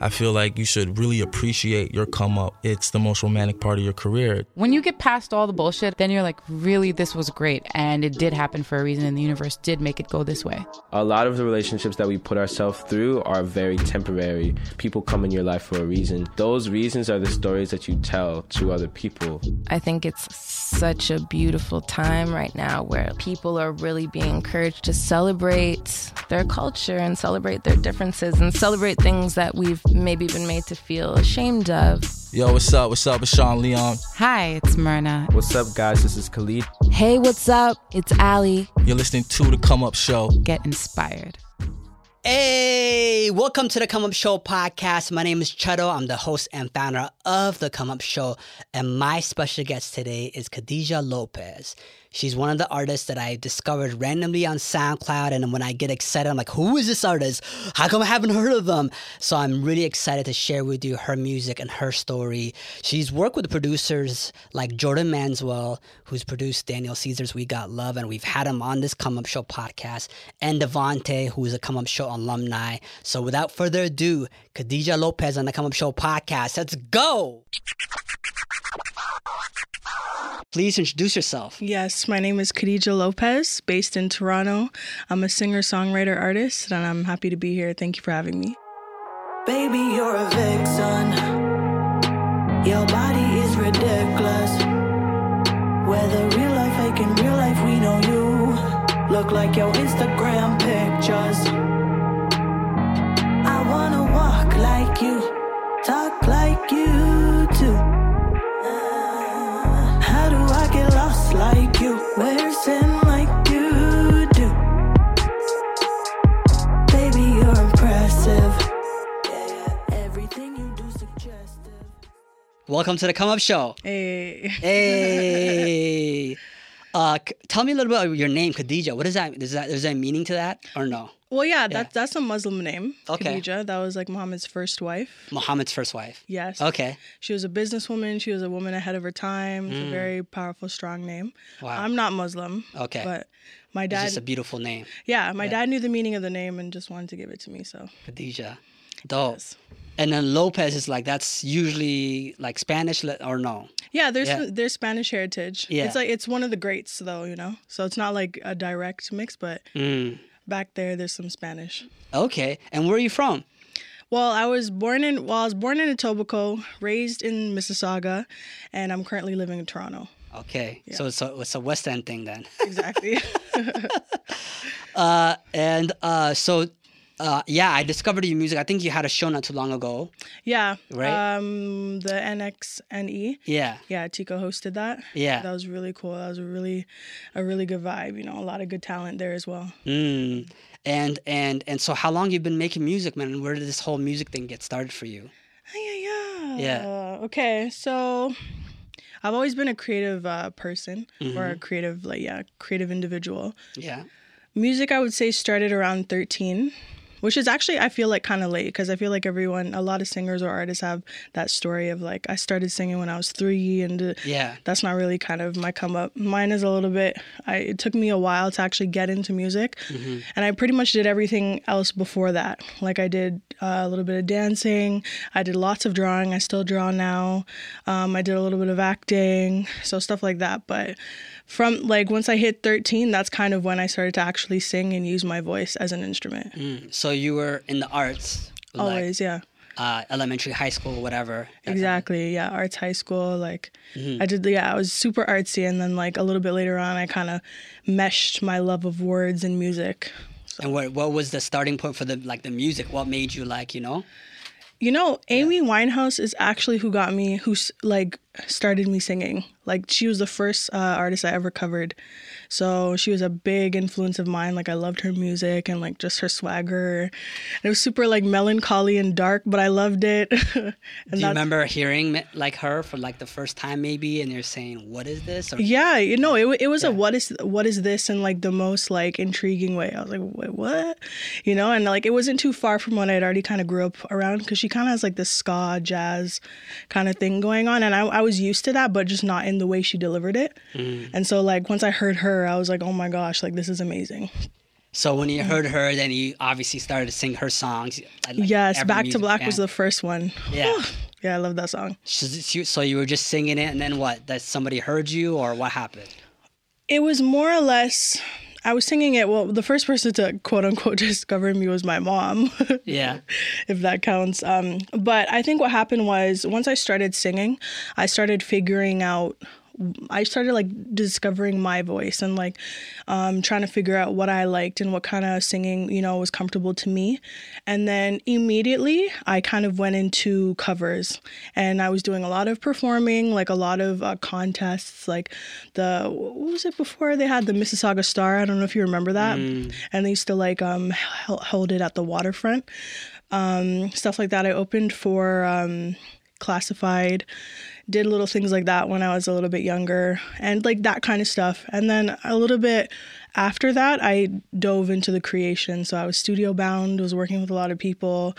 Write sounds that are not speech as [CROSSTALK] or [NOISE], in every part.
I feel like you should really appreciate your come up. It's the most romantic part of your career. When you get past all the bullshit, then you're like, really, this was great. And it did happen for a reason, and the universe did make it go this way. A lot of the relationships that we put ourselves through are very temporary. People come in your life for a reason. Those reasons are the stories that you tell to other people. I think it's such a beautiful time right now where people are really being encouraged to celebrate their culture and celebrate their differences and celebrate things that we've maybe been made to feel ashamed of. Yo, what's up? What's up? It's Sean Leon. Hi, it's Myrna. What's up, guys? This is Khalid. Hey, what's up? It's Ali. You're listening to The Come Up Show. Get inspired. Hey, welcome to the Come Up Show podcast. My name is Chedo. I'm the host and founder of the Come Up Show. And my special guest today is Khadijah Lopez. She's one of the artists that I discovered randomly on SoundCloud. And when I get excited, I'm like, who is this artist? How come I haven't heard of them? So I'm really excited to share with you her music and her story. She's worked with producers like Jordan Manswell, who's produced Daniel Caesar's We Got Love, and we've had him on this Come Up Show podcast, and Devante, who is a Come Up Show alumni. So without further ado, Khadijah Lopez on the Come Up Show podcast. Let's go! Please introduce yourself. Yes, my name is Khadijah Lopez, based in Toronto. I'm a singer, songwriter, artist, and I'm happy to be here. Thank you for having me. Baby, you're a vixen. Your body is ridiculous. Whether real life, fake in real life, we know you. Look like your Instagram pictures. I wanna walk like you, talk like you too. Like you? Where's in like you do? Baby, you're impressive. Yeah, everything you do suggestive. Welcome to the Come Up Show. Hey. Hey. [LAUGHS] uh, c- tell me a little bit about your name, Khadijah. What is that? Is that is there a meaning to that or no? Well, yeah, that's that's a Muslim name. Okay. Khadija. That was like Muhammad's first wife. Muhammad's first wife. Yes. Okay. She was a businesswoman. She was a woman ahead of her time. It's a very powerful, strong name. Mm. Wow. I'm not Muslim. Okay. But my It's dad, just a beautiful name, yeah, my dad knew the meaning of the name and just wanted to give it to me. So Khadija. Dope. And then Lopez is like that's usually like Spanish or no? yeah, there's Yeah. there's Spanish heritage. Yeah. It's like it's one of the greats though, you know. So it's not like a direct mix, but Mm. Back there there's some Spanish. Okay. And where are you from? Well, I was born in well, I was born in Etobicoke, raised in Mississauga, and I'm currently living in Toronto. Okay. So it's a it's a West End thing then. Exactly. [LAUGHS] uh, and uh, so. Uh, yeah, I discovered your music. I think you had a show not too long ago. yeah. Right. Um the NXNE. Yeah. Yeah, Tico hosted that. Yeah. That was really cool. That was a really a really good vibe, you know, a lot of good talent there as well. Mm. And and and so how long you've been making music, man? And where did this whole music thing get started for you? Yeah, yeah. Yeah. Okay, so I've always been a creative uh, person or Mm-hmm. a creative, like, yeah, creative individual. Yeah. Music, I would say, started around 13, which is actually, I feel like, kind of late because I feel like everyone, a lot of singers or artists have that story of like, I started singing when I was three and uh, Yeah. that's not really kind of my come up. Mine is a little bit. I, it took me a while to actually get into music, Mm-hmm. and I pretty much did everything else before that. Like I did uh, a little bit of dancing. I did lots of drawing. I still draw now. Um, I did a little bit of acting, so stuff like that. But from like once I hit 13, that's kind of when I started to actually sing and use my voice as an instrument. Mm. So you were in the arts, like, Always, yeah. uh, elementary, high school, whatever. that kind of- Exactly. Yeah. Arts high school. Like Mm-hmm. I did. Yeah. I was super artsy, and then like a little bit later on, I kind of meshed my love of words and music. And what what was the starting point for the like the music? What made you like you know? You know, Amy Winehouse is actually who got me. Who's like started me singing. Like she was the first uh, artist I ever covered. So she was a big influence of mine. Like I loved her music and like just her swagger. And it was super like melancholy and dark, but I loved it. [LAUGHS] Do you remember hearing like her for like the first time maybe and you're saying what is this or Yeah, you know, it, it was Yeah. a what is what is this in like the most like intriguing way. I was like, wait, what? You know, and like it wasn't too far from what I'd already kind of grew up around because she kind of has like this ska jazz kind of thing going on, and I, I was used to that, but just not in the way she delivered it. Mm. And so like once I heard her, I was like, oh my gosh, like this is amazing. So when you heard her then you obviously started to sing her songs. Like yes, Back to Black was the first one. Yeah. yeah, I love that song. So so you were just singing it and then what? That somebody heard you or what happened? It was more or less. I was singing it. Well, the first person to quote unquote [LAUGHS] discover me was my mom. [LAUGHS] Yeah. if that counts. Um, but I think what happened was once I started singing, I started figuring out. I started like discovering my voice and like um, trying to figure out what I liked and what kind of singing you know was comfortable to me, and then immediately I kind of went into covers. And I was doing a lot of performing, like a lot of uh, contests, like the what was it before they had the Mississauga Star? I don't know if you remember that, and they used to like um, hold it at the waterfront. Um, stuff like that. I opened for um, Classified, did little things like that when I was a little bit younger, and like that kind of stuff. And then a little bit after that, I dove into the creation. So I was studio bound, was working with a lot of people,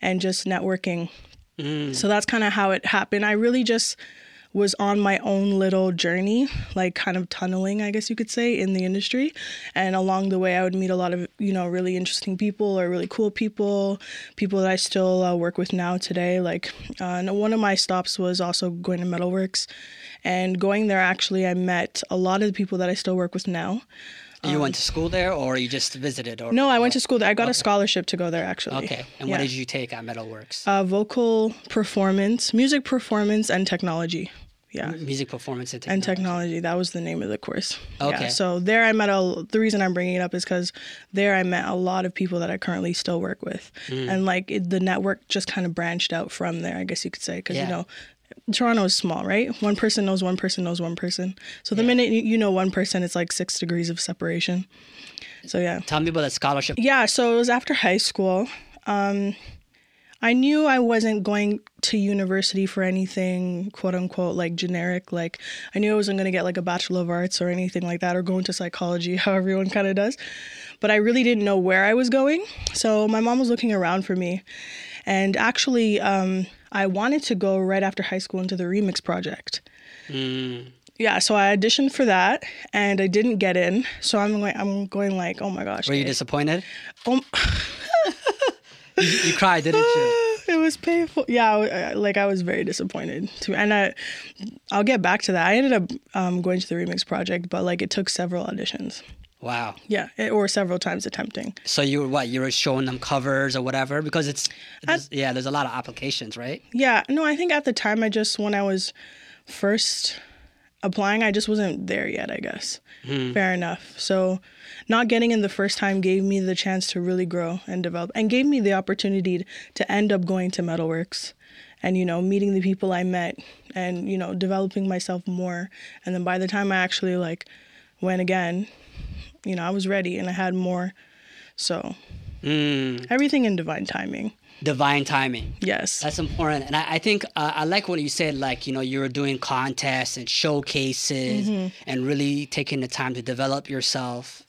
and just networking. Mm. So that's kind of how it happened. I really just was on my own little journey, like kind of tunneling, I guess you could say, in the industry. And along the way, I would meet a lot of, you know, really interesting people or really cool people, people that I still uh, work with now today. Like, uh, one of my stops was also going to Metalworks. And going there, actually, I met a lot of the people that I still work with now. You went to school there or you just visited or Um, No, I went to school there. I got a scholarship to go there, actually. Okay. And Yeah. what did you take at Metalworks? Uh, vocal performance, music performance, and technology. Yeah. Music performance and and technology. technology. That was the name of the course. Okay. Yeah, so there I met a. The reason I'm bringing it up is because there I met a lot of people that I currently still work with, Mm. and like it, the network just kind of branched out from there. I guess you could say because Yeah. you know. Toronto is small, right? One person knows one person knows one person. So the minute you you know one person, it's like six degrees of separation. So yeah. Tell me about that scholarship. Yeah, so it was after high school. Um, I knew I wasn't going to university for anything quote unquote like generic. Like I knew I wasn't going to get like a bachelor of arts or anything like that or go into psychology, [LAUGHS] how everyone kind of does. But I really didn't know where I was going. So my mom was looking around for me, and actually, um, I wanted to go right after high school into the remix project. Yeah, so I auditioned for that and I didn't get in. So I'm going I'm going like, oh my gosh. Were you disappointed? Um, [LAUGHS] You, you cried, didn't you? [SIGHS] it was painful. Yeah, I- like I was very disappointed too. And I, I'll get back to that. I ended up um, going to the remix project, but like it took several auditions. Wow. Yeah, it, or several times attempting. So you were what? You were showing them covers or whatever because it's, there's- yeah. There's a lot of applications, right? Yeah, no, I think at the time I just when I was first applying, I just wasn't there yet. I guess. Fair enough. So, not getting in the first time gave me the chance to really grow and develop, and gave me the opportunity to end up going to Metalworks, and you know meeting the people I met, and you know developing myself more. And then by the time I actually like went again, you know I was ready and I had more. So Mm, everything in divine timing. Divine timing. Yes. That's important, and I, I think uh, I like what you said. Like you know, you were doing contests and showcases, Mm-hmm. and really taking the time to develop yourself.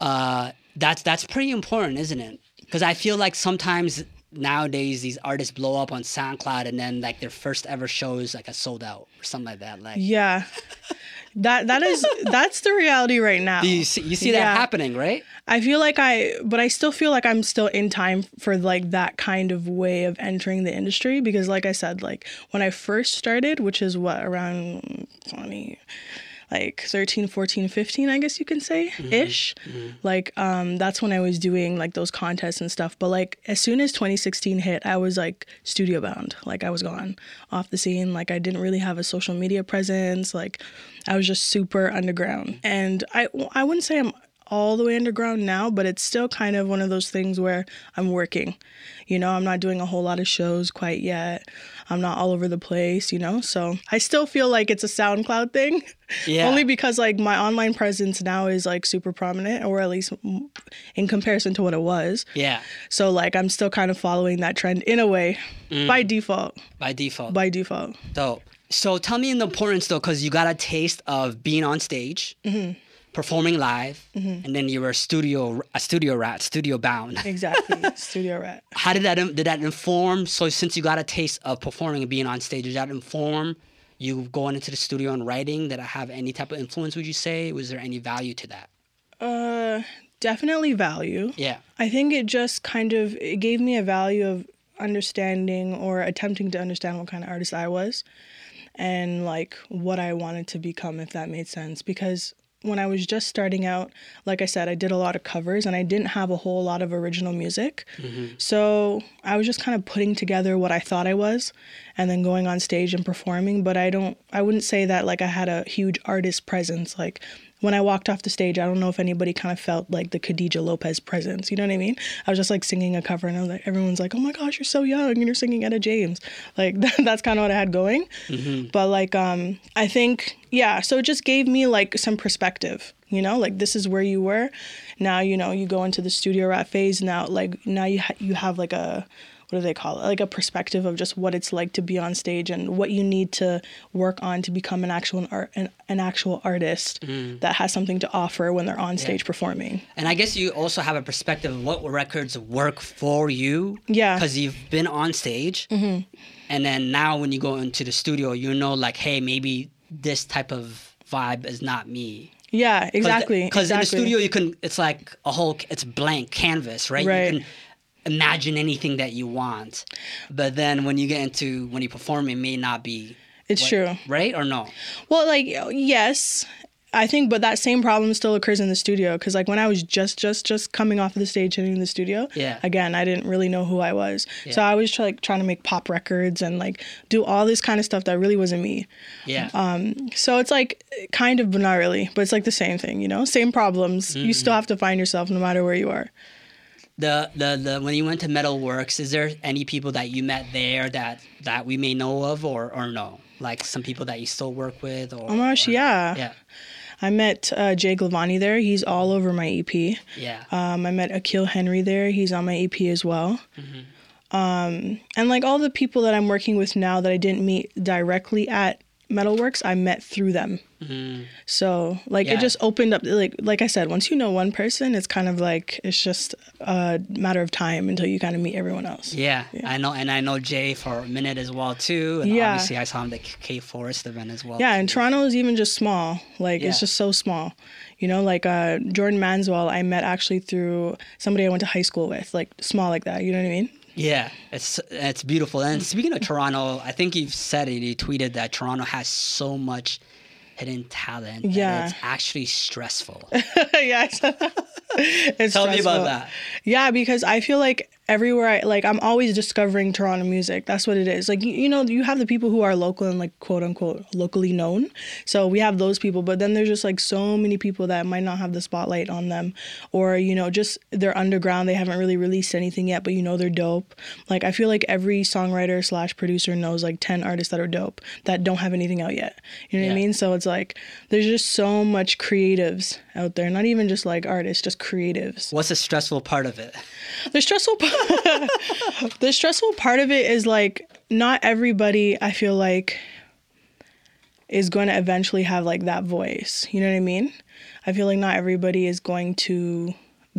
Uh, that's that's pretty important, isn't it? Because I feel like sometimes nowadays these artists blow up on SoundCloud, and then like their first ever show is like a sold out or something like that. Like, Yeah. [LAUGHS] That that is that's the reality right now. you see, you see Yeah. that happening, right? I feel like I but I still feel like I'm still in time for like that kind of way of entering the industry because like I said like when I first started, which is what around 20 like 13 14 15 i guess you can say ish. Like um that's when i was doing like those contests and stuff. But like as soon as 2016 hit i was like studio bound. Like i was gone off the scene. Like i didn't really have a social media presence. Like i was just super underground. And i i wouldn't say i'm all the way underground now, but it's still kind of one of those things where I'm working. You know, I'm not doing a whole lot of shows quite yet. I'm not all over the place, you know? So I still feel like it's a SoundCloud thing. [LAUGHS] Yeah. Only because like my online presence now is like super prominent, or at least mm, in comparison to what it was. Yeah, So like I'm still kind of following that trend in a way by default. by default. By default. Dope. So tell me the importance though, because you got a taste of being on stage, performing live, and then you were a studio a studio rat, studio bound. Exactly. [LAUGHS] Studio rat. How did that did that inform? So since you got a taste of performing and being on stage, did that inform you going into the studio and writing? Did I have any type of influence? Would you say? Was there any value to that? Uh, definitely value. Yeah. I think it just kind of it gave me a value of understanding or attempting to understand what kind of artist I was and like what I wanted to become if that made sense because when I was just starting out, like I said, I did a lot of covers and I didn't have a whole lot of original music. Mm-hmm. So I was just kind of putting together what I thought I was and then going on stage and performing. But I don't, I wouldn't say that like I had a huge artist presence. Like when I walked off the stage, I don't know if anybody kind of felt like the Khadijah Lopez presence. You know what I mean? I was just like singing a cover and I was like, everyone's like, oh my gosh, you're so young and you're singing Etta James. Like that, [LAUGHS] that's kind of what I had going. But like, um, I think, yeah, so it just gave me like some perspective, you know, like this is where you were. Now, you know, you go into the studio rat phase. Now, like, now you, ha- you have like a, what do they call it? Like a perspective of just what it's like to be on stage and what you need to work on to become an actual art, an, an actual artist that has something to offer when they're on stage performing. And I guess you also have a perspective of what records work for you. Yeah. Because you've been on stage. Mm-hmm. And then now when you go into the studio, you know, like, hey, maybe this type of vibe is not me. Yeah, exactly. Because in the studio, you can, it's like a whole, it's blank canvas, right? Right. You imagine anything that you want. But then when you get into, when you perform, it may not be. It's what- true. Right or no? Well, like yes, I think, but that same problem still occurs in the studio because, like, when I was just, just, just coming off of the stage and in the studio, Yeah. again, I didn't really know who I was, yeah. so I was like trying to make pop records and like do all this kind of stuff that really wasn't me. Yeah. Um, So it's like kind of, but not really, but it's like the same thing, you know, same problems. You Mm-hmm. still have to find yourself no matter where you are. The the the when you went to Metalworks, is there any people that you met there that that we may know of or or no? Like some people that you still work with or Oh my gosh, or- yeah. Yeah. I met uh, Jay Glavani there. He's all over my EP. Yeah. Um, I met Akil Henry there. He's on my EP as well. Mm-hmm. Um, and like all the people that I'm working with now that I didn't meet directly at Metalworks, I met through them. So like. Yeah. it just opened up. Like like I said, once you know one person, it's kind of like it's just a matter of time until you kind of meet everyone else. Yeah, I know, and I know Jay for a minute as well too. And Yeah. obviously, I saw him at the K Forest event as well. Yeah, and. Toronto is even just small. Like Yeah. it's just so small. You know, like uh, Jordan Manswell, I met actually through somebody I went to high school with, like small like that. You know what I mean? Yeah, it's it's beautiful. And speaking of Toronto, I think you've said it. You tweeted that Toronto has so much hidden talent. Yeah. it's actually stressful. [LAUGHS] yeah. [LAUGHS] Tell me about that. Yeah, because I feel like everywhere I like I'm always discovering Toronto music. That's what it is. Like you, you know, you have the people who are local and like quote unquote locally known. So we have those people, but then there's just like so many people that might not have the spotlight on them or you know, just they're underground, they haven't really released anything yet, but you know they're dope. Like I feel like every songwriter slash producer knows like 10 artists that are dope that don't have anything out yet. You know what I mean? So it's like there's just so much creatives out there, not even just like artists, just creatives. What's the stressful part of it? The stressful [LAUGHS] part, [LAUGHS] the stressful part of it is like not everybody I feel like is going to eventually have like that voice. You know what I mean? I feel like not everybody is going to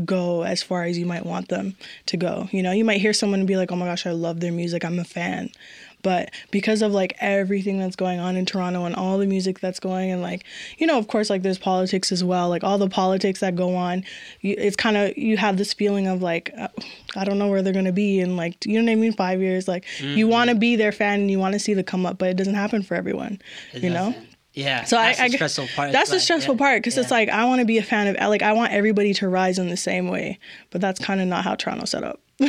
go as far as you might want them to go. You know, you might hear someone be like, "Oh my gosh, I love their music. I'm a fan." But because of like everything that's going on in Toronto and all the music that's going and like, you know, of course like there's politics as well, like all the politics that go on, you, it's kind of you have this feeling of like uh, I don't know where they're going to be in like, you know what I mean, 5 years like you want to be their fan and you want to see the come up, but it doesn't happen for everyone, It you know? Yeah. So that's I, I the stressful part. That's the stressful yeah, part because it's like I want to be a fan of like I want everybody to rise in the same way, but that's kind of not how Toronto's set up. [LAUGHS]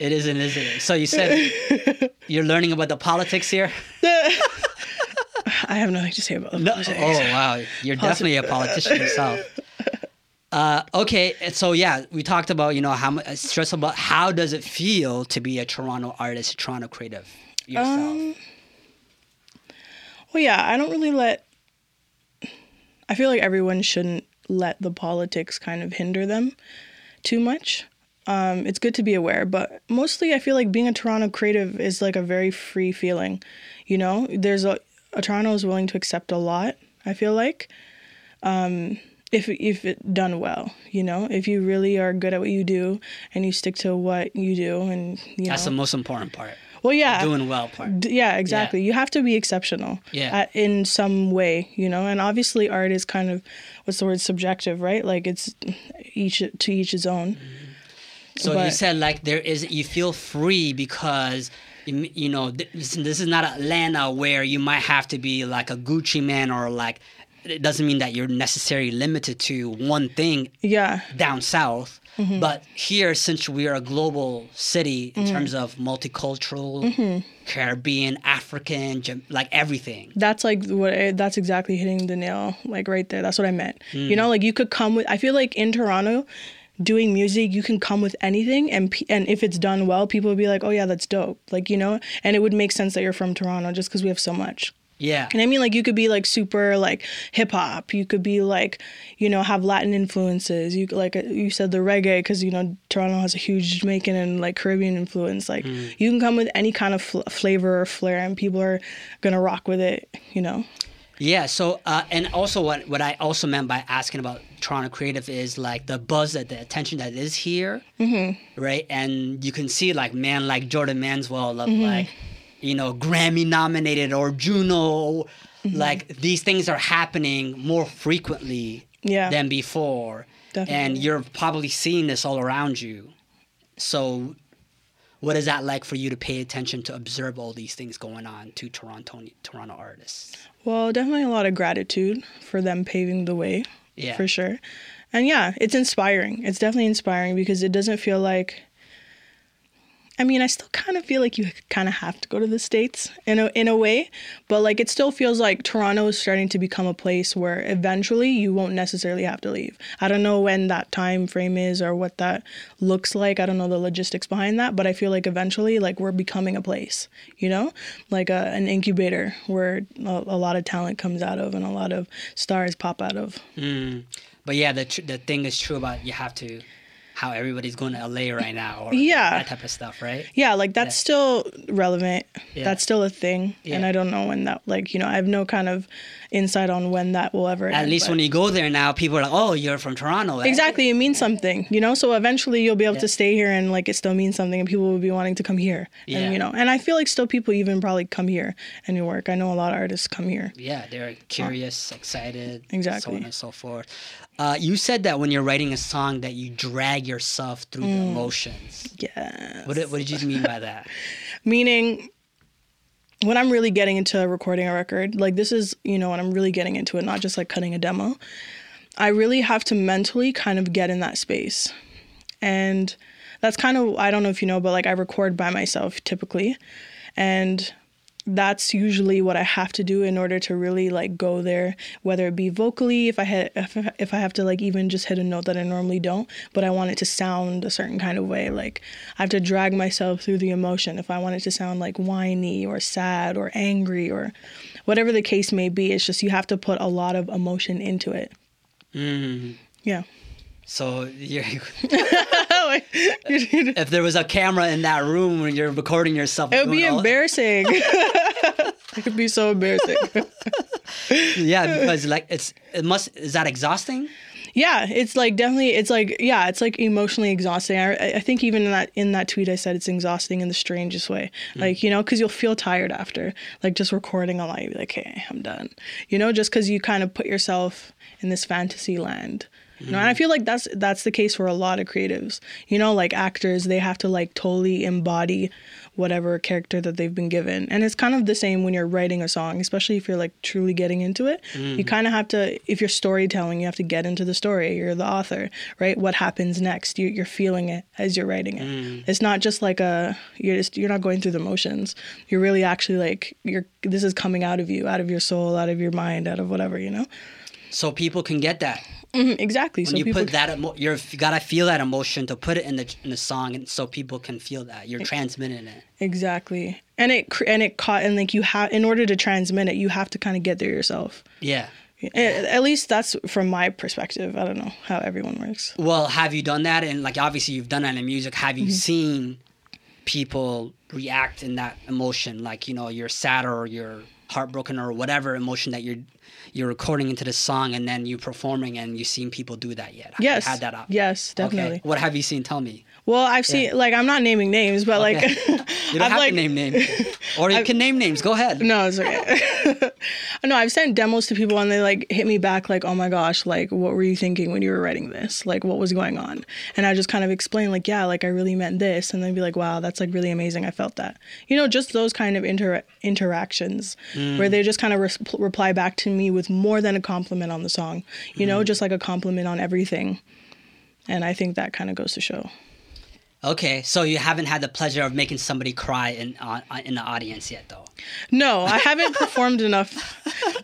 It isn't, isn't it? So you said [LAUGHS] you're learning about the politics here? I have nothing to say about the No. politics. Oh wow, you're definitely a politician yourself. Uh, okay, so yeah, we talked about you know how much stress about how does it feel to be a Toronto artist, a Toronto creative yourself. Um, Well, yeah, I don't really let. I feel like everyone shouldn't let the politics kind of hinder them too much. Um, it's good to be aware, but mostly I feel like being a Toronto creative is like a very free feeling. You know, there's a, a Toronto is willing to accept a lot. I feel like, um, if if it done well, you know, if you really are good at what you do and you stick to what you do, and you That's the most important part. well, yeah, Doing well part. D- yeah, exactly. You have to be exceptional. Yeah. At, in some way, you know, and obviously art is kind of what's the word subjective, right? Like it's each to each his own. So you said like there is you feel free because you know this this is not Atlanta where you might have to be like a Gucci Mane or like it doesn't mean that you're necessarily limited to one thing Yeah. down south. Mm-hmm. But here, since we are a global city in terms of multicultural, Mm-hmm. Caribbean, African, like everything. That's like what I- that's exactly hitting the nail like right there. That's what I meant. Mm. You know, like you could come with I feel like in Toronto doing music, you can come with anything and and if it's done well, people will be like, "Oh yeah, that's dope." Like, you know, and it would make sense that you're from Toronto just cuz we have so much. Yeah. And I mean, like, you could be like super like hip hop. You could be like, you know, have Latin influences. You like uh, you said the reggae because you know Toronto has a huge Jamaican and like Caribbean influence. Like, you can come with any kind of fl- flavor or flair, and people are gonna rock with it. You know. Yeah. So, uh, and also what what I also meant by asking about Toronto creative is like the buzz that the attention that is here, mm-hmm. right? And you can see like man like Jordan Manswell, of Mm-hmm. like you know Grammy nominated or Juno, Mm-hmm. like these things are happening more frequently Yeah. than before, and you're probably seeing this all around you. So. What is that like for you to pay attention to observe all these things going on to Toronto Toronto artists? Well, definitely a lot of gratitude for them paving the way, Yeah. for sure. And yeah, it's inspiring. It's definitely inspiring because it doesn't feel like. I mean, I still kind of feel like you kind of have to go to the states in a in a way, but like it still feels like Toronto is starting to become a place where eventually you won't necessarily have to leave. I don't know when that time frame is or what that looks like. I don't know the logistics behind that, but I feel like eventually, like we're becoming a place, you know, like a, an incubator where a, a lot of talent comes out of and a lot of stars pop out of. Hmm. But yeah, the tr- the thing is true about you have to how everybody's going to LA right now or Yeah. that type of stuff, right? Yeah, like that's still relevant. Yeah. That's still a thing, and I don't know when that. Like, you know, I have no kind of insight on when that will ever. At end, least but- when you go there now, people are like, "Oh, you're from Toronto." eh?" Exactly, it means something, you know. So eventually, you'll be able Yeah. to stay here, and like it still means something, and people will be wanting to come here, Yeah. and you know. And I feel like still people even probably come here and you work. I know a lot of artists come here. Yeah, they're curious, excited, so Exactly. on and so forth. Uh, you said that when you're writing a song that you drag yourself through the Mm. emotions. Yeah. What did, what did you mean by that? [LAUGHS] meaning when I'm really getting into recording a record, like this is, you know, when I'm really getting into it, not just like cutting a demo, I really have to mentally kind of get in that space. And that's kind of, I don't know if you know, but like I record by myself typically. And that's usually what I have to do in order to really like go there, whether it be vocally, if I had, if, if I have to like even just hit a note that I normally don't, but I want it to sound a certain kind of way. Like I have to drag myself through the emotion. If I want it to sound like whiny or sad or angry or whatever the case may be, it's just you have to put a lot of emotion into it. Mm. Yeah. So [LAUGHS] you're, if there was a camera in that room when you're recording yourself, It would be embarrassing. [LAUGHS] [LAUGHS] it could be so embarrassing. [LAUGHS] yeah, because like it's it must is that exhausting? Yeah, it's like definitely. It's like yeah, it's like emotionally exhausting. I, I think even in that in that tweet I said it's exhausting in the strangest way. Mm. Like you know, because you'll feel tired after like just recording a lot. You'll be like, okay, I'm done. You know, just because you kind of put yourself in this fantasy land. You know, and I feel like that's that's the case for a lot of creatives. You know, like actors, they have to like totally embody whatever character that they've been given. And it's kind of the same when you're writing a song, especially if you're like truly getting into it. Mm. You kind of have to, if you're storytelling, you have to get into the story. You're the author, right? What happens next? You, you're feeling it as you're writing it. Mm. It's not just like a, you're just, you're not going through the motions. You're really actually like, you're, this is coming out of you, out of your soul, out of your mind, out of whatever, you know? So people can get that Mhm, exactly. When so you put that, emo- you're you gotta feel that emotion to put it in the in the song, and so people can feel that you're transmitting it. exactly, and it cr- and it caught and like you have in order to transmit it, you have to kind of get there yourself. Yeah. At at least that's from my perspective. I don't know how everyone works. Well, have you done that? And like obviously you've done that in music. Have Mm-hmm. you seen people react in that emotion? Like you know you're sad or you're heartbroken or whatever emotion that you're you're recording into the song, and then you performing, and you've seen people do that yet? Yes. had that up. Yes, Okay. definitely. What have you seen? Tell me. Well, I've seen like I'm not naming names, but like [LAUGHS] You don't I've, have like, to name names, or you can name names. Go ahead. No, it's okay. [LAUGHS] no, I've sent demos to people and they like hit me back like, "Oh my gosh, like what were you thinking when you were writing this? Like what was going on?" And I just kind of explain like, "Yeah, like I really meant this." And they'd be like, "Wow, that's like really amazing. I felt that." You know, just those kind of inter- interactions where mm. they just kind of res- reply back to me with more than a compliment on the song. You know, mm. just like a compliment on everything. And I think that kind of goes to show. Okay, so you haven't had the pleasure of making somebody cry in uh, in the audience yet, though. No, I haven't performed enough,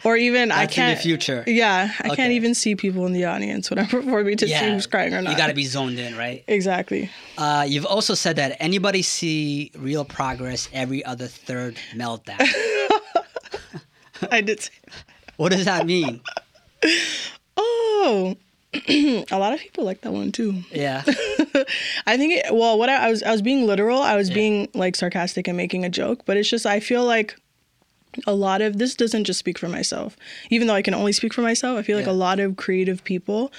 or even I That's in the can't. future. Yeah, I Okay. can't even see people in the audience when I'm [LAUGHS] performing to see who's crying or not. You got to be zoned in, right? exactly. Uh, you've also said that anybody see real progress every other third meltdown. [LAUGHS] I did. Say, what does that mean? oh, [CLEARS THROAT] a lot of people like that one too. Yeah. [LAUGHS] [LAUGHS] I think. It, well, what I, I was, I was being literal. I was being like sarcastic and making a joke, but it's just I feel like a lot of this doesn't just speak for myself. Even though I can only speak for myself, I feel like Yeah. a lot of creative people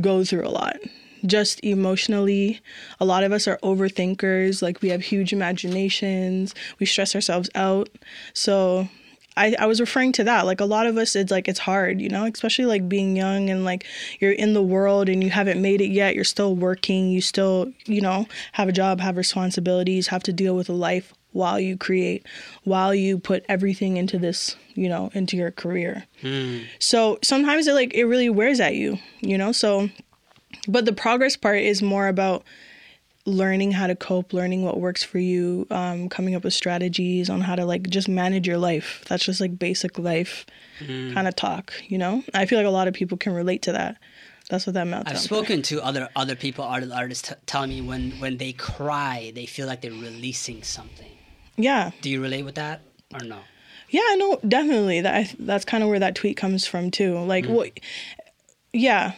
go through a lot. Just emotionally, a lot of us are overthinkers. Like we have huge imaginations. We stress ourselves out. So I, I was referring to that. Like a lot of us, it's like it's hard, you know, especially like being young and like you're in the world and you haven't made it yet. You're still working. You still, you know, have a job, have responsibilities, have to deal with a life while you create, while you put everything into this, you know, into your career. Hmm. So sometimes it like it really wears at you, you know. So, but the progress part is more about learning how to cope, learning what works for you, um, coming up with strategies on how to like just manage your life. That's just like basic life kind of talk, you know. I feel like a lot of people can relate to that. That's what that meltdown. I've spoken to other other people, art, artists, t- telling me when when they cry, they feel like they're releasing something. Yeah, Do you relate with that or no? Yeah, no, definitely. That I, that's kind of where that tweet comes from too. Like, what? Yeah,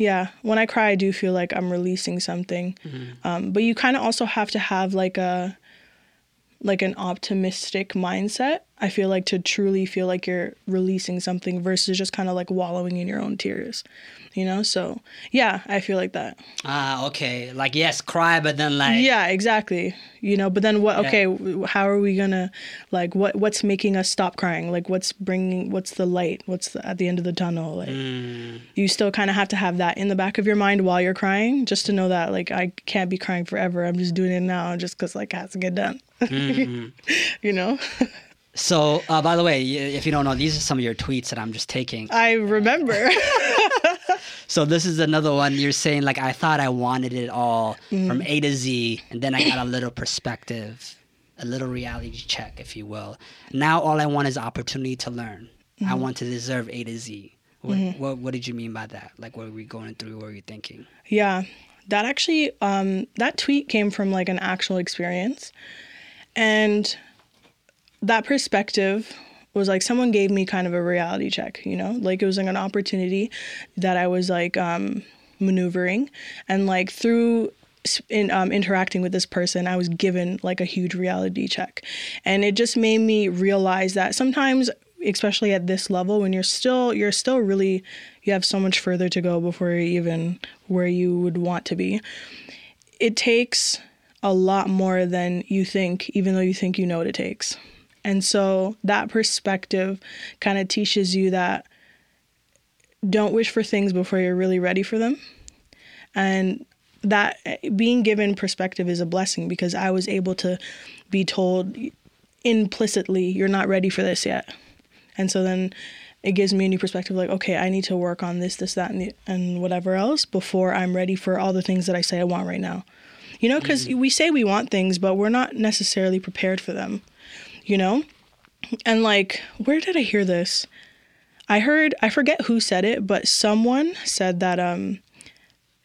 yeah. When I cry, I do feel like I'm releasing something. Um, but you kind of also have to have like a like an optimistic mindset. I feel like to truly feel like you're releasing something versus just kind of like wallowing in your own tears. You know? So, yeah, I feel like that. Ah, okay. Like yes, cry, but then like yeah exactly you know but then what okay w- how are we gonna like what what's making us stop crying like what's bringing what's the light what's the, at the end of the tunnel like Mm. you still kind of have to have that in the back of your mind while you're crying just to know that like i can't be crying forever i'm just doing it now just because like it has to get done Mm-hmm. [LAUGHS] you know [LAUGHS] So, uh, by the way, if you don't know, these are some of your tweets that I'm just taking. i remember [LAUGHS] So this is another one. You're saying like I thought I wanted it all Mm. from A to Z, and then I got a little perspective, a little reality check, if you will. Now all I want is opportunity to learn. I Mm-hmm. want to deserve A to Z. What, what what did you mean by that? Like what were we going through? What were you thinking? Yeah, that actually, um, that tweet came from like an actual experience. And that perspective was like someone gave me kind of a reality check, you know? Like it was like an opportunity that I was like um, maneuvering. And like through in um, interacting with this person, I was given like a huge reality check. And it just made me realize that sometimes especially at this level when you're still you're still really you have so much further to go before you're even where you would want to be it takes a lot more than you think even though you think you know what it takes and so that perspective kind of teaches you that don't wish for things before you're really ready for them. And that being given perspective is a blessing because i was able to be told implicitly you're not ready for this yet. And so then it gives me a new perspective like, okay, I need to work on this, this, that, and, the, and whatever else before I'm ready for all the things that I say I want right now. You know, because mm-hmm. we say we want things, but we're not necessarily prepared for them, you know? And like, where did I hear this? I heard I forget who said it, but someone said that um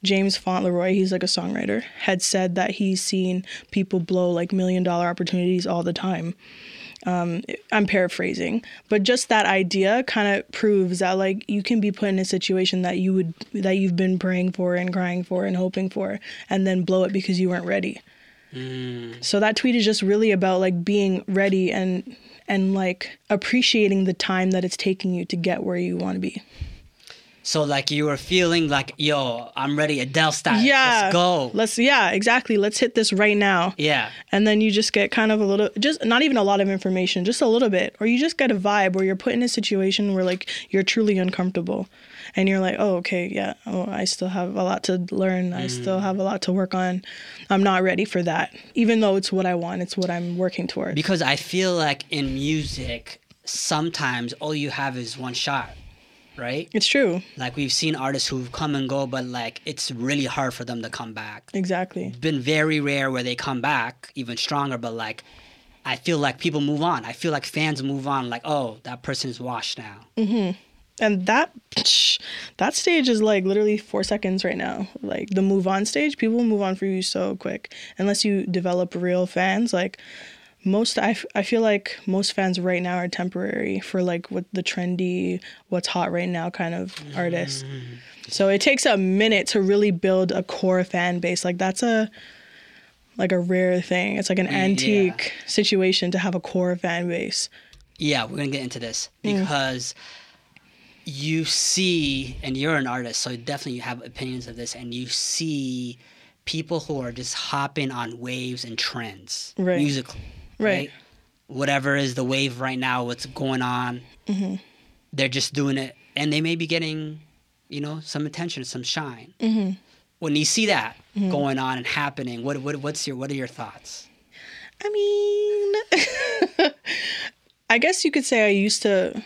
James Fauntleroy, he's like a songwriter, had said that he's seen people blow like million dollar opportunities all the time. Um, I'm paraphrasing, but just that idea kind of proves that like you can be put in a situation that you would that you've been praying for and crying for and hoping for, and then blow it because you weren't ready. Mm. So that tweet is just really about like being ready and and like appreciating the time that it's taking you to get where you want to be. So like you were feeling like, yo, I'm ready, Adele style. Yeah. Let's go. Let's yeah, exactly. Let's hit this right now. yeah. And then you just get kind of a little just not even a lot of information, just a little bit. Or you just get a vibe where you're put in a situation where like you're truly uncomfortable. And you're like, oh, okay, yeah, oh, I still have a lot to learn. I mm. still have a lot to work on. I'm not ready for that. Even though it's what I want, it's what I'm working towards. Because I feel like in music, sometimes all you have is one shot, right? It's true. Like we've seen artists who've come and go, but like it's really hard for them to come back. Exactly. It's Been very rare where they come back even stronger, but like I feel like people move on. I feel like fans move on. Like, oh, that person is washed now. Mm-hmm. And that [SNIFFS] that stage is like literally four seconds right now. Like the move on stage people move on for you so quick. Unless you develop real fans like most I, f- I feel like most fans right now are temporary for like what the trendy what's hot right now kind of artists so it takes a minute to really build a core fan base. Like that's a like a rare thing. It's like an antique situation to have a core fan base. Yeah, we're gonna get into this because you see, and you're an artist, so definitely you have opinions of this, and you see people who are just hopping on waves and trends Right. musically, Right. Whatever is the wave right now, what's going on, Mm-hmm. they're just doing it, and they may be getting, you know, some attention, some shine. Mm-hmm. When you see that going on and happening, what, what what's your what are your thoughts? I mean, [LAUGHS] I guess you could say I used to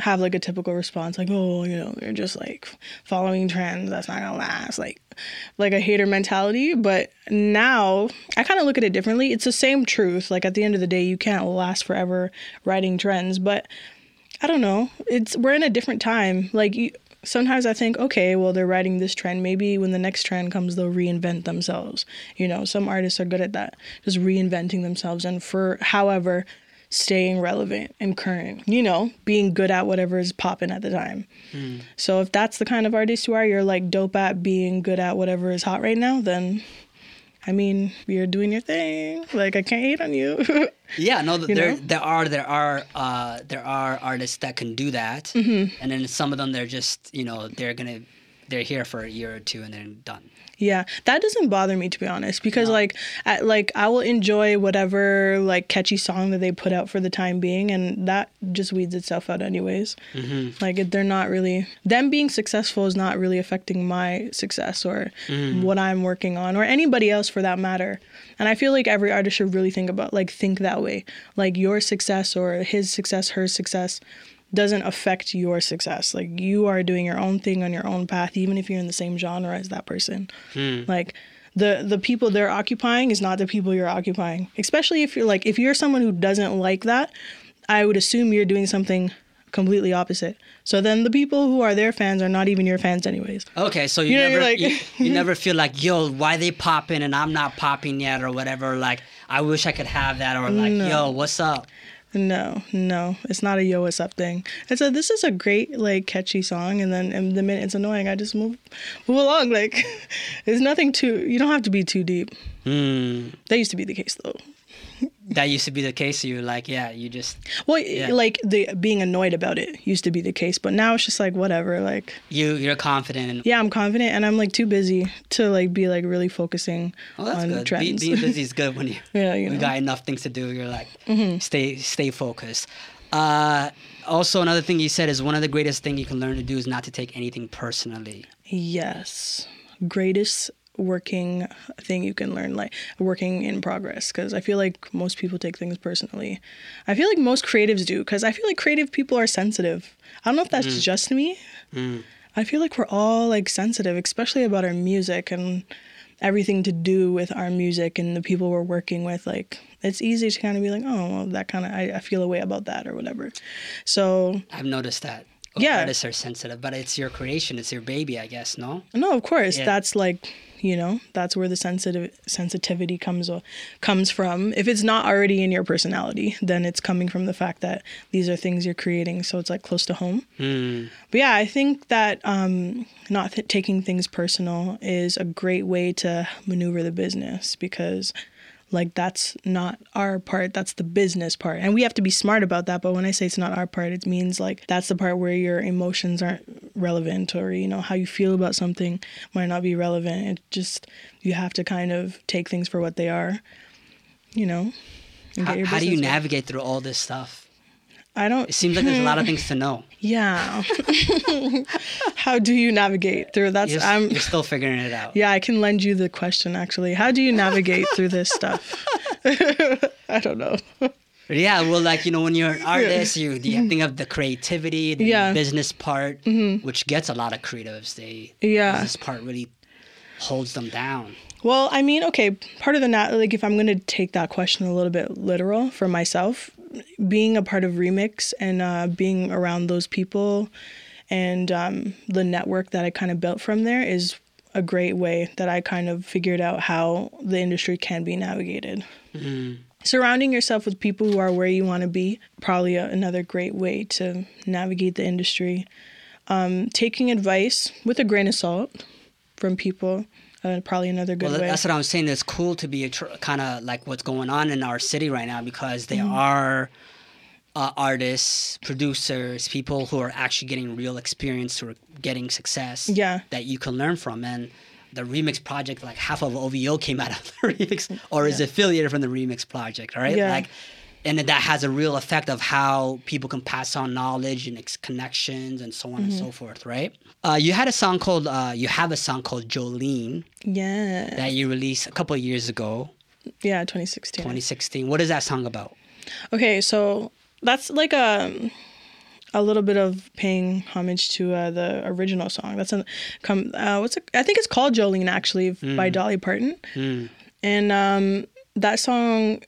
have like a typical response, like, oh, you know, they're just like following trends. That's not gonna last. Like, like a hater mentality. But now I kind of look at it differently. It's the same truth. Like at the end of the day, you can't last forever riding trends. But I don't know. It's we're in a different time. Like you, sometimes I think, okay, well they're riding this trend. Maybe when the next trend comes, they'll reinvent themselves. You know, some artists are good at that, just reinventing themselves, and for however, staying relevant and current. You know, being good at whatever is popping at the time. So if that's the kind of artist you are, you're like dope at being good at whatever is hot right now. Then, I mean, you're doing your thing. Like I can't hate on you. [LAUGHS] Yeah, no, You there know? there are there are uh, there are artists that can do that, Mm-hmm. and then some of them they're just you know they're gonna they're here for a year or two and then done. Yeah, that doesn't bother me to be honest because like I, like I will enjoy whatever like catchy song that they put out for the time being and that just weeds itself out anyways. Mm-hmm. Like they're not really them being successful is not really affecting my success or mm-hmm. what I'm working on or anybody else for that matter. And I feel like every artist should really think about like think that way. Like your success or his success, her success doesn't affect your success. Like you are doing your own thing on your own path, even if you're in the same genre as that person. Hmm. Like the the people they're occupying is not the people you're occupying. Especially if you're like if you're someone who doesn't like that, I would assume you're doing something completely opposite. So then the people who are their fans are not even your fans anyways. Okay, so you, You know, never like- you, you [LAUGHS] never feel like yo why they popping and I'm not popping yet or whatever. Like I wish I could have that or like yo what's up. No, no, it's not a yo what's up thing. It's a this is a great like catchy song, and then and the minute it's annoying, I just move move along. Like [LAUGHS] there's nothing too. You don't have to be too deep. Hmm. That used to be the case though. That used to be the case. So you're like yeah you just Well, like the being annoyed about it used to be the case, but now it's just like whatever. Like you you're confident and yeah, I'm confident, and I'm like too busy to like be like really focusing well, that's on good. Be, trends. being [LAUGHS] busy is good when you Yeah, you you know. Mm-hmm. got enough things to do. You're like stay stay focused. Uh, also, another thing you said is one of the greatest thing you can learn to do is not to take anything personally. Yes. Greatest working thing you can learn, like working in progress. Because I feel like most people take things personally. I feel like most creatives do, because I feel like creative people are sensitive. I don't know if that's mm. just me. Mm. I feel like we're all like sensitive, especially about our music and everything to do with our music and the people we're working with. Like, it's easy to kind of be like, oh, well, that kind of, I, I feel a way about that or whatever. So, I've noticed that. Yeah. artists are sensitive, but it's your creation, it's your baby, I guess. No. No, of course. Yeah. That's like, you know, that's where the sensitive sensitivity comes comes from. If it's not already in your personality, then it's coming from the fact that these are things you're creating, so it's like close to home. But yeah, I think that um, not th- taking things personal is a great way to maneuver the business because like that's not our part. That's the business part. And we have to be smart about that. But when i say it's not our part it means like that's the part where your emotions aren't relevant or you know how you feel about something might not be relevant. It just you have to kind of take things for what they are you know How, how do you navigate through all this stuff? I don't It seems like there's a lot of things to know. yeah [LAUGHS] how do you navigate through that's You're, i'm you're still figuring it out. Yeah, I can lend you the question actually. How do you navigate through this stuff? [LAUGHS] I don't know. Yeah, well, like you know, when you're an artist, you, you think of the creativity, the Yeah. Mm-hmm. business part, which gets a lot of creatives. They Yeah. this part really holds them down. Well, I mean, okay, part of the nat like if I'm going to take that question a little bit literal for myself, being a part of Remix and uh, being around those people and um, the network that I kind of built from there is a great way that I kind of figured out how the industry can be navigated. Surrounding yourself with people who are where you want to be, probably a, another great way to navigate the industry. Um, taking advice with a grain of salt from people, uh, probably another good Well, way. that's what I'm saying. It's cool to be a tr- kind of like what's going on in our city right now because there Mm-hmm. are uh, artists, producers, people who are actually getting real experience, who are getting success. Yeah. That you can learn from and. The remix project, like half of OVO came out of [LAUGHS] the remix, or is affiliated from the remix project, right? Yeah. Like, and that has a real effect of how people can pass on knowledge and ex- connections and so on and Mm-hmm. so forth, right? Uh, you had a song called, uh, you have a song called Jolene yeah, that you released a couple of years ago, yeah, 2016. 2016. What is that song about? Okay, so that's like a a little bit of paying homage to uh, the original song. That's a come. Uh, what's it? I think it's called Jolene actually by Dolly Parton, and um, that song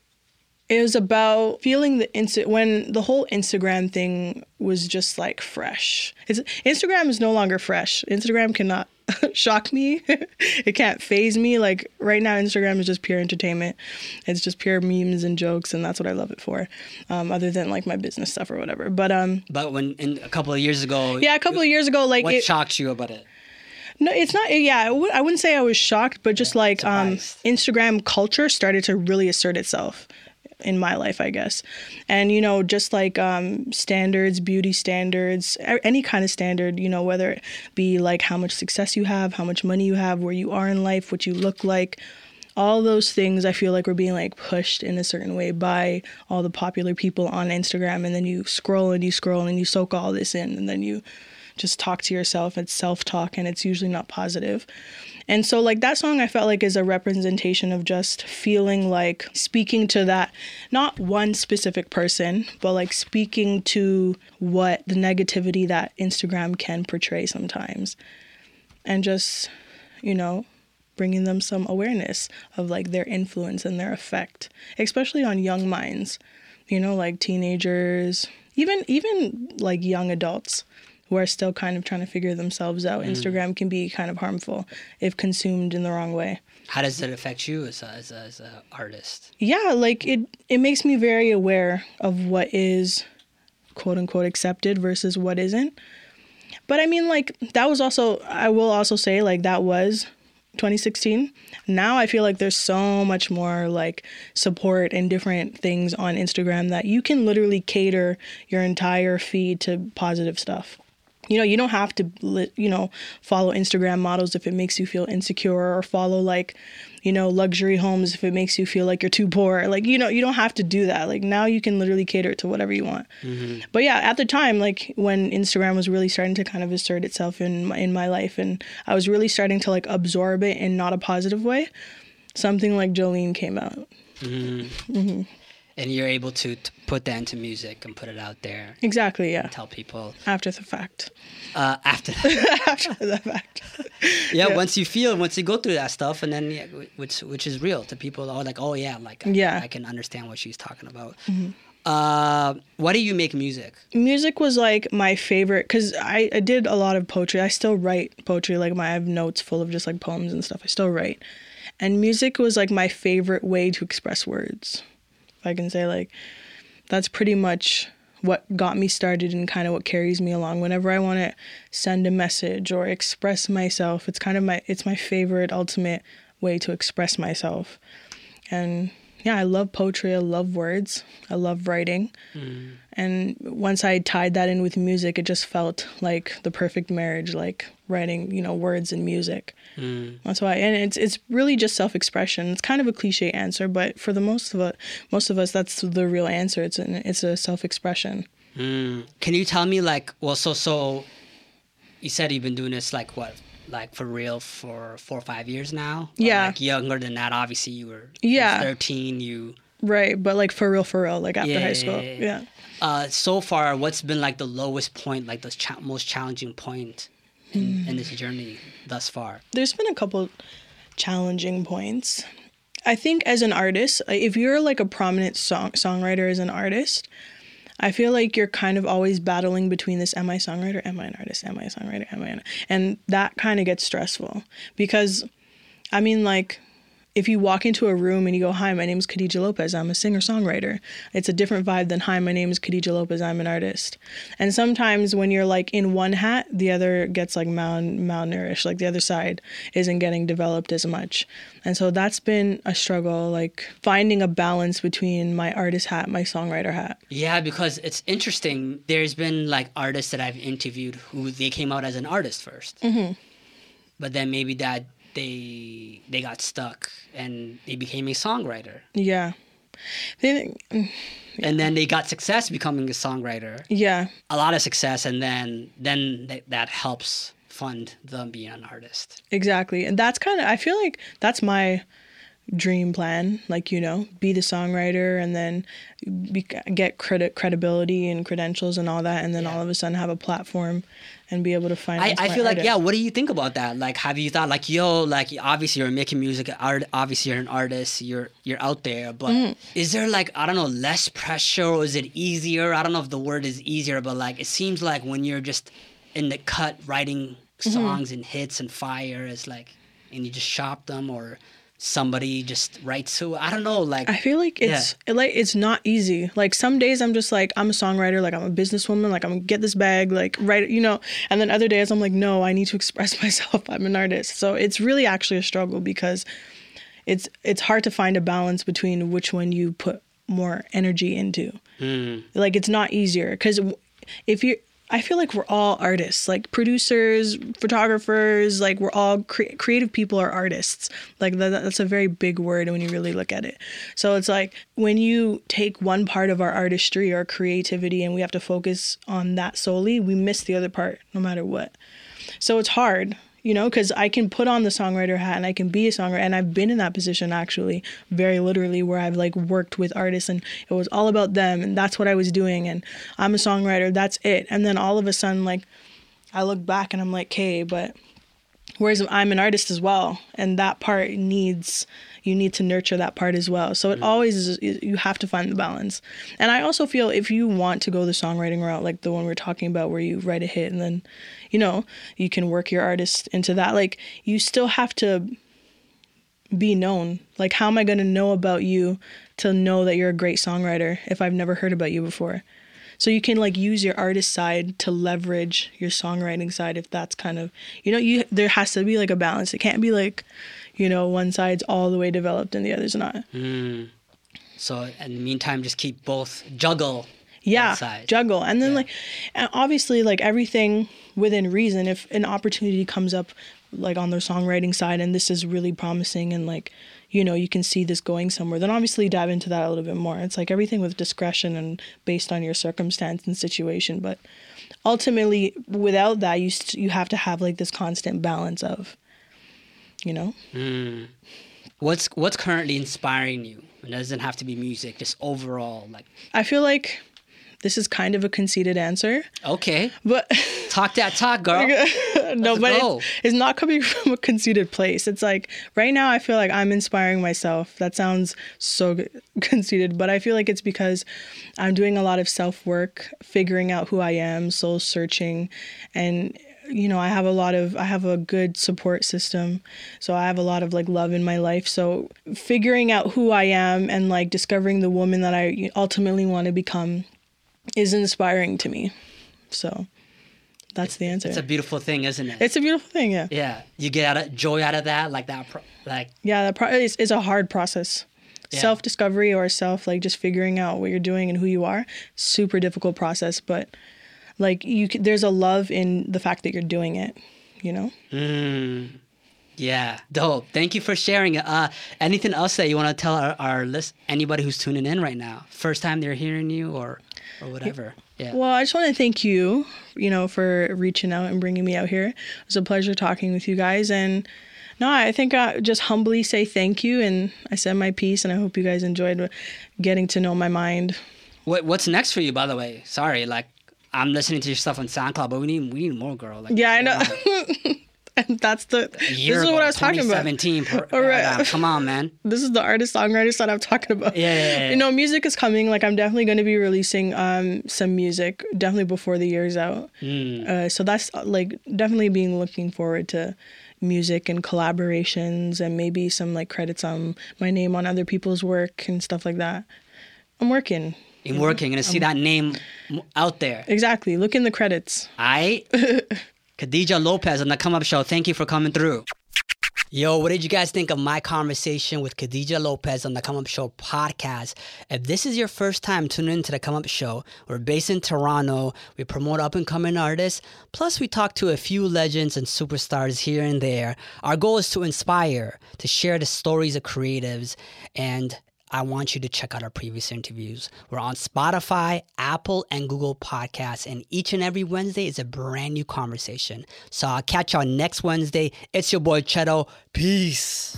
is about feeling the insta when the whole Instagram thing was just like fresh. It's Instagram is no longer fresh. Instagram cannot [LAUGHS] shock me. [LAUGHS] it can't phase me. Like right now, Instagram is just pure entertainment. It's just pure memes and jokes, and that's what I love it for. Um, other than like my business stuff or whatever. But um, But when in a couple of years ago, yeah, a couple of years ago, like what it, shocked you about it? no, it's not. Yeah, I w- I wouldn't say I was shocked, but just like um. Instagram culture started to really assert itself in my life, I guess. And you know, just like um, standards, beauty standards, any kind of standard, you know, whether it be like how much success you have, how much money you have, where you are in life, what you look like. All those things I feel like we're being like pushed in a certain way by all the popular people on Instagram and then you scroll and you scroll and you soak all this in and then you just talk to yourself. It's self talk and it's usually not positive. And so, like, that song I felt like is a representation of just feeling like speaking to that, not one specific person, but like speaking to what the negativity that Instagram can portray sometimes. And just, you know, bringing them some awareness of like their influence and their effect, especially on young minds, you know, like teenagers, even even like young adults who are still kind of trying to figure themselves out. Mm. Instagram can be kind of harmful if consumed in the wrong way. How does it affect you as a, as a, as a artist? Yeah, like it it makes me very aware of what is quote unquote accepted versus what isn't. But I mean like that was also I will also say like that was 2016. Now I feel like there's so much more like support and different things on Instagram that you can literally cater your entire feed to positive stuff. You know, you don't have to, you know, follow Instagram models if it makes you feel insecure or follow like, you know, luxury homes if it makes you feel like you're too poor. Like, you know, you don't have to do that. Like now you can literally cater to whatever you want. Mm-hmm. But yeah, at the time, like when Instagram was really starting to kind of assert itself in my, in my life and I was really starting to like absorb it in not a positive way, something like Jolene came out. Mm-hmm. Mm-hmm. And you're able to, put that into music and put it out there, Exactly, yeah. tell people After the fact. uh, after. [LAUGHS] After the fact. [LAUGHS] yeah, once you feel, once you go through that stuff, and then yeah, which which is real to people. Are like, oh yeah, like I- Yeah. I, can understand what she's talking about. Uh, why do you make music? music was like my favorite because I, I did a lot of poetry i still write poetry like my i have notes full of just like poems and stuff i still write and music was like my favorite way to express words i can say like that's pretty much what got me started and kind of what carries me along. Whenever i want to send a message or express myself it's kind of my it's my favorite ultimate way to express myself. And yeah i love poetry i love words i love writing hmm. and once I tied that in with music, it just felt like the perfect marriage, like writing, you know, words and music. Hmm. That's why, and it's it's really just self expression. It's kind of a cliche answer, but for the most of it, most of us, that's the real answer. It's an it's a self expression. Hmm. Can you tell me like well so so you said you've been doing this like what like for real for four or five years now? Or, Yeah. Like younger than that, obviously you were Yeah. thirteen, you Right, but like for real, for real, like after Yeah, high school, yeah, yeah. uh so far what's been like the lowest point, like the cha- most challenging point in, in this journey thus far? there's been a couple challenging points. I think as an artist, if you're like a prominent song songwriter as an artist, I feel like you're kind of always battling between this am I a songwriter, am I an artist, am I a songwriter, am I an and that kind of gets stressful because I mean like if you walk into a room and you go, Hi, my name is Khadijah Lopez, I'm a singer songwriter, it's a different vibe than Hi, my name is Khadijah Lopez, I'm an artist. And sometimes when you're like in one hat, the other gets like mal- malnourished, like the other side isn't getting developed as much. And so that's been a struggle, like finding a balance between my artist hat, my songwriter hat. Yeah, because it's interesting. There's been like artists that I've interviewed who they came out as an artist 1st mm-hmm. but then maybe that they they got stuck and they became a songwriter, Yeah. They- mm, and then they got success becoming a songwriter, Yeah. a lot of success, and then then th- that helps fund them being an artist. Exactly. And that's kind of, I feel like that's my dream plan. Like, you know, be the songwriter and then be, get credit, credibility and credentials and all that. And then all of a sudden have a platform and be able to find I, I feel like artist. yeah. What do you think about that? Like, have you thought like yo, like obviously you're making music, art, obviously you're an artist, you're you're out there, but Mm. is there like I don't know less pressure or is it easier? I don't know if the word is easier, but like it seems like when you're just in the cut writing Mm-hmm. songs and hits and fire, it's like and you just shop them or somebody just writes to I don't know like I feel like it's it, like it's not easy. Like some days I'm just like I'm a songwriter, like I'm a businesswoman, like I'm gonna get this bag, like write, you know. And then other days I'm like, no, I need to [LAUGHS] express myself. I'm an artist, so it's really actually a struggle because it's it's hard to find a balance between which one you put more energy into. Hmm. Like it's not easier because if you I feel like we're all artists, like producers, photographers, like we're all cre- creative people are artists. Like that, that's a very big word when you really look at it. So it's like when you take one part of our artistry or creativity and we have to focus on that solely, we miss the other part no matter what. So it's hard, you know, because I can put on the songwriter hat and I can be a songwriter. And I've been in that position actually, very literally, where I've like worked with artists and it was all about them and that's what I was doing. And I'm a songwriter, that's it. And then all of a sudden, like, I look back and I'm like, okay, but whereas I'm an artist as well. And that part needs, you need to nurture that part as well. So it mm. always is, you have to find the balance. And I also feel if you want to go the songwriting route, like the one we're talking about, where you write a hit and then, you know, you can work your artist into that, like you still have to be known. Like, how am I going to know about you to know that you're a great songwriter if I've never heard about you before? So you can like use your artist side to leverage your songwriting side if that's kind of you know you there has to be like a balance. It can't be like you know one side's all the way developed and the other's not. Hmm. so in the meantime just keep both juggle yeah juggle. And then Yeah. like and obviously like everything within reason if an opportunity comes up like on the songwriting side and this is really promising and like you know you can see this going somewhere then obviously dive into that a little bit more. It's like everything with discretion and based on your circumstance and situation. But ultimately without that you st- you have to have like this constant balance of you know hmm. What's what's currently inspiring you? It doesn't have to be music, just overall like i feel like this is kind of a conceited answer okay, but talk that talk, girl. [LAUGHS] no, but it's, it's not coming [LAUGHS] from a conceited place. It's like right now I feel like I'm inspiring myself. That sounds so [LAUGHS] conceited, but I feel like it's because I'm doing a lot of self work, figuring out who I am, soul searching, and you know I have a lot of I have a good support system, so I have a lot of like love in my life. So figuring out who I am and like discovering the woman that I ultimately want to become is inspiring to me. So that's the answer. It's a beautiful thing, isn't it? It's a beautiful thing, yeah. yeah, you get out of joy out of that, like that, pro- like Yeah, that pro- is, is a hard process. Yeah. Self discovery or self like just figuring out what you're doing and who you are, super difficult process. But like you, c- there's a love in the fact that you're doing it. You know. Mm, yeah, dope. Thank you for sharing it. Uh, anything else that you want to tell our, our list, anybody who's tuning in right now, first time they're hearing you or or whatever. Yeah. Well, I just want to thank you, you know, for reaching out and bringing me out here. It was a pleasure talking with you guys. And no, I think I just humbly say thank you. And I said my piece, and I hope you guys enjoyed getting to know my mind. What what's next for you, by the way? Sorry, like I'm listening to your stuff on SoundCloud, but we need we need more, girl. Like, Yeah, I know. [LAUGHS] and that's the. This is what I was talking about. 2017. per- [LAUGHS] All right. paradigm. Come on, man. [LAUGHS] this is the artist songwriter that I'm talking about. Yeah, yeah, yeah. You know, music is coming. Like I'm definitely going to be releasing um some music definitely before the year's out. Mm. Uh, so that's uh, like definitely being looking forward to music and collaborations and maybe some like credits on my name on other people's work and stuff like that. I'm working. In working, and to see um, that name out there. Exactly. Look in the credits. I, [LAUGHS] Khadijah Lopez on the Come Up Show. Thank you for coming through. Yo, what did you guys think of my conversation with Khadijah Lopez on the Come Up Show podcast? If this is your first time tuning into the Come Up Show, we're based in Toronto. We promote up and coming artists. Plus, we talk to a few legends and superstars here and there. Our goal is to inspire, to share the stories of creatives, and I want you to check out our previous interviews. We're on Spotify, Apple, and Google Podcasts, and each and every Wednesday is a brand new conversation. So I'll catch y'all next Wednesday. It's your boy Chedo. Peace.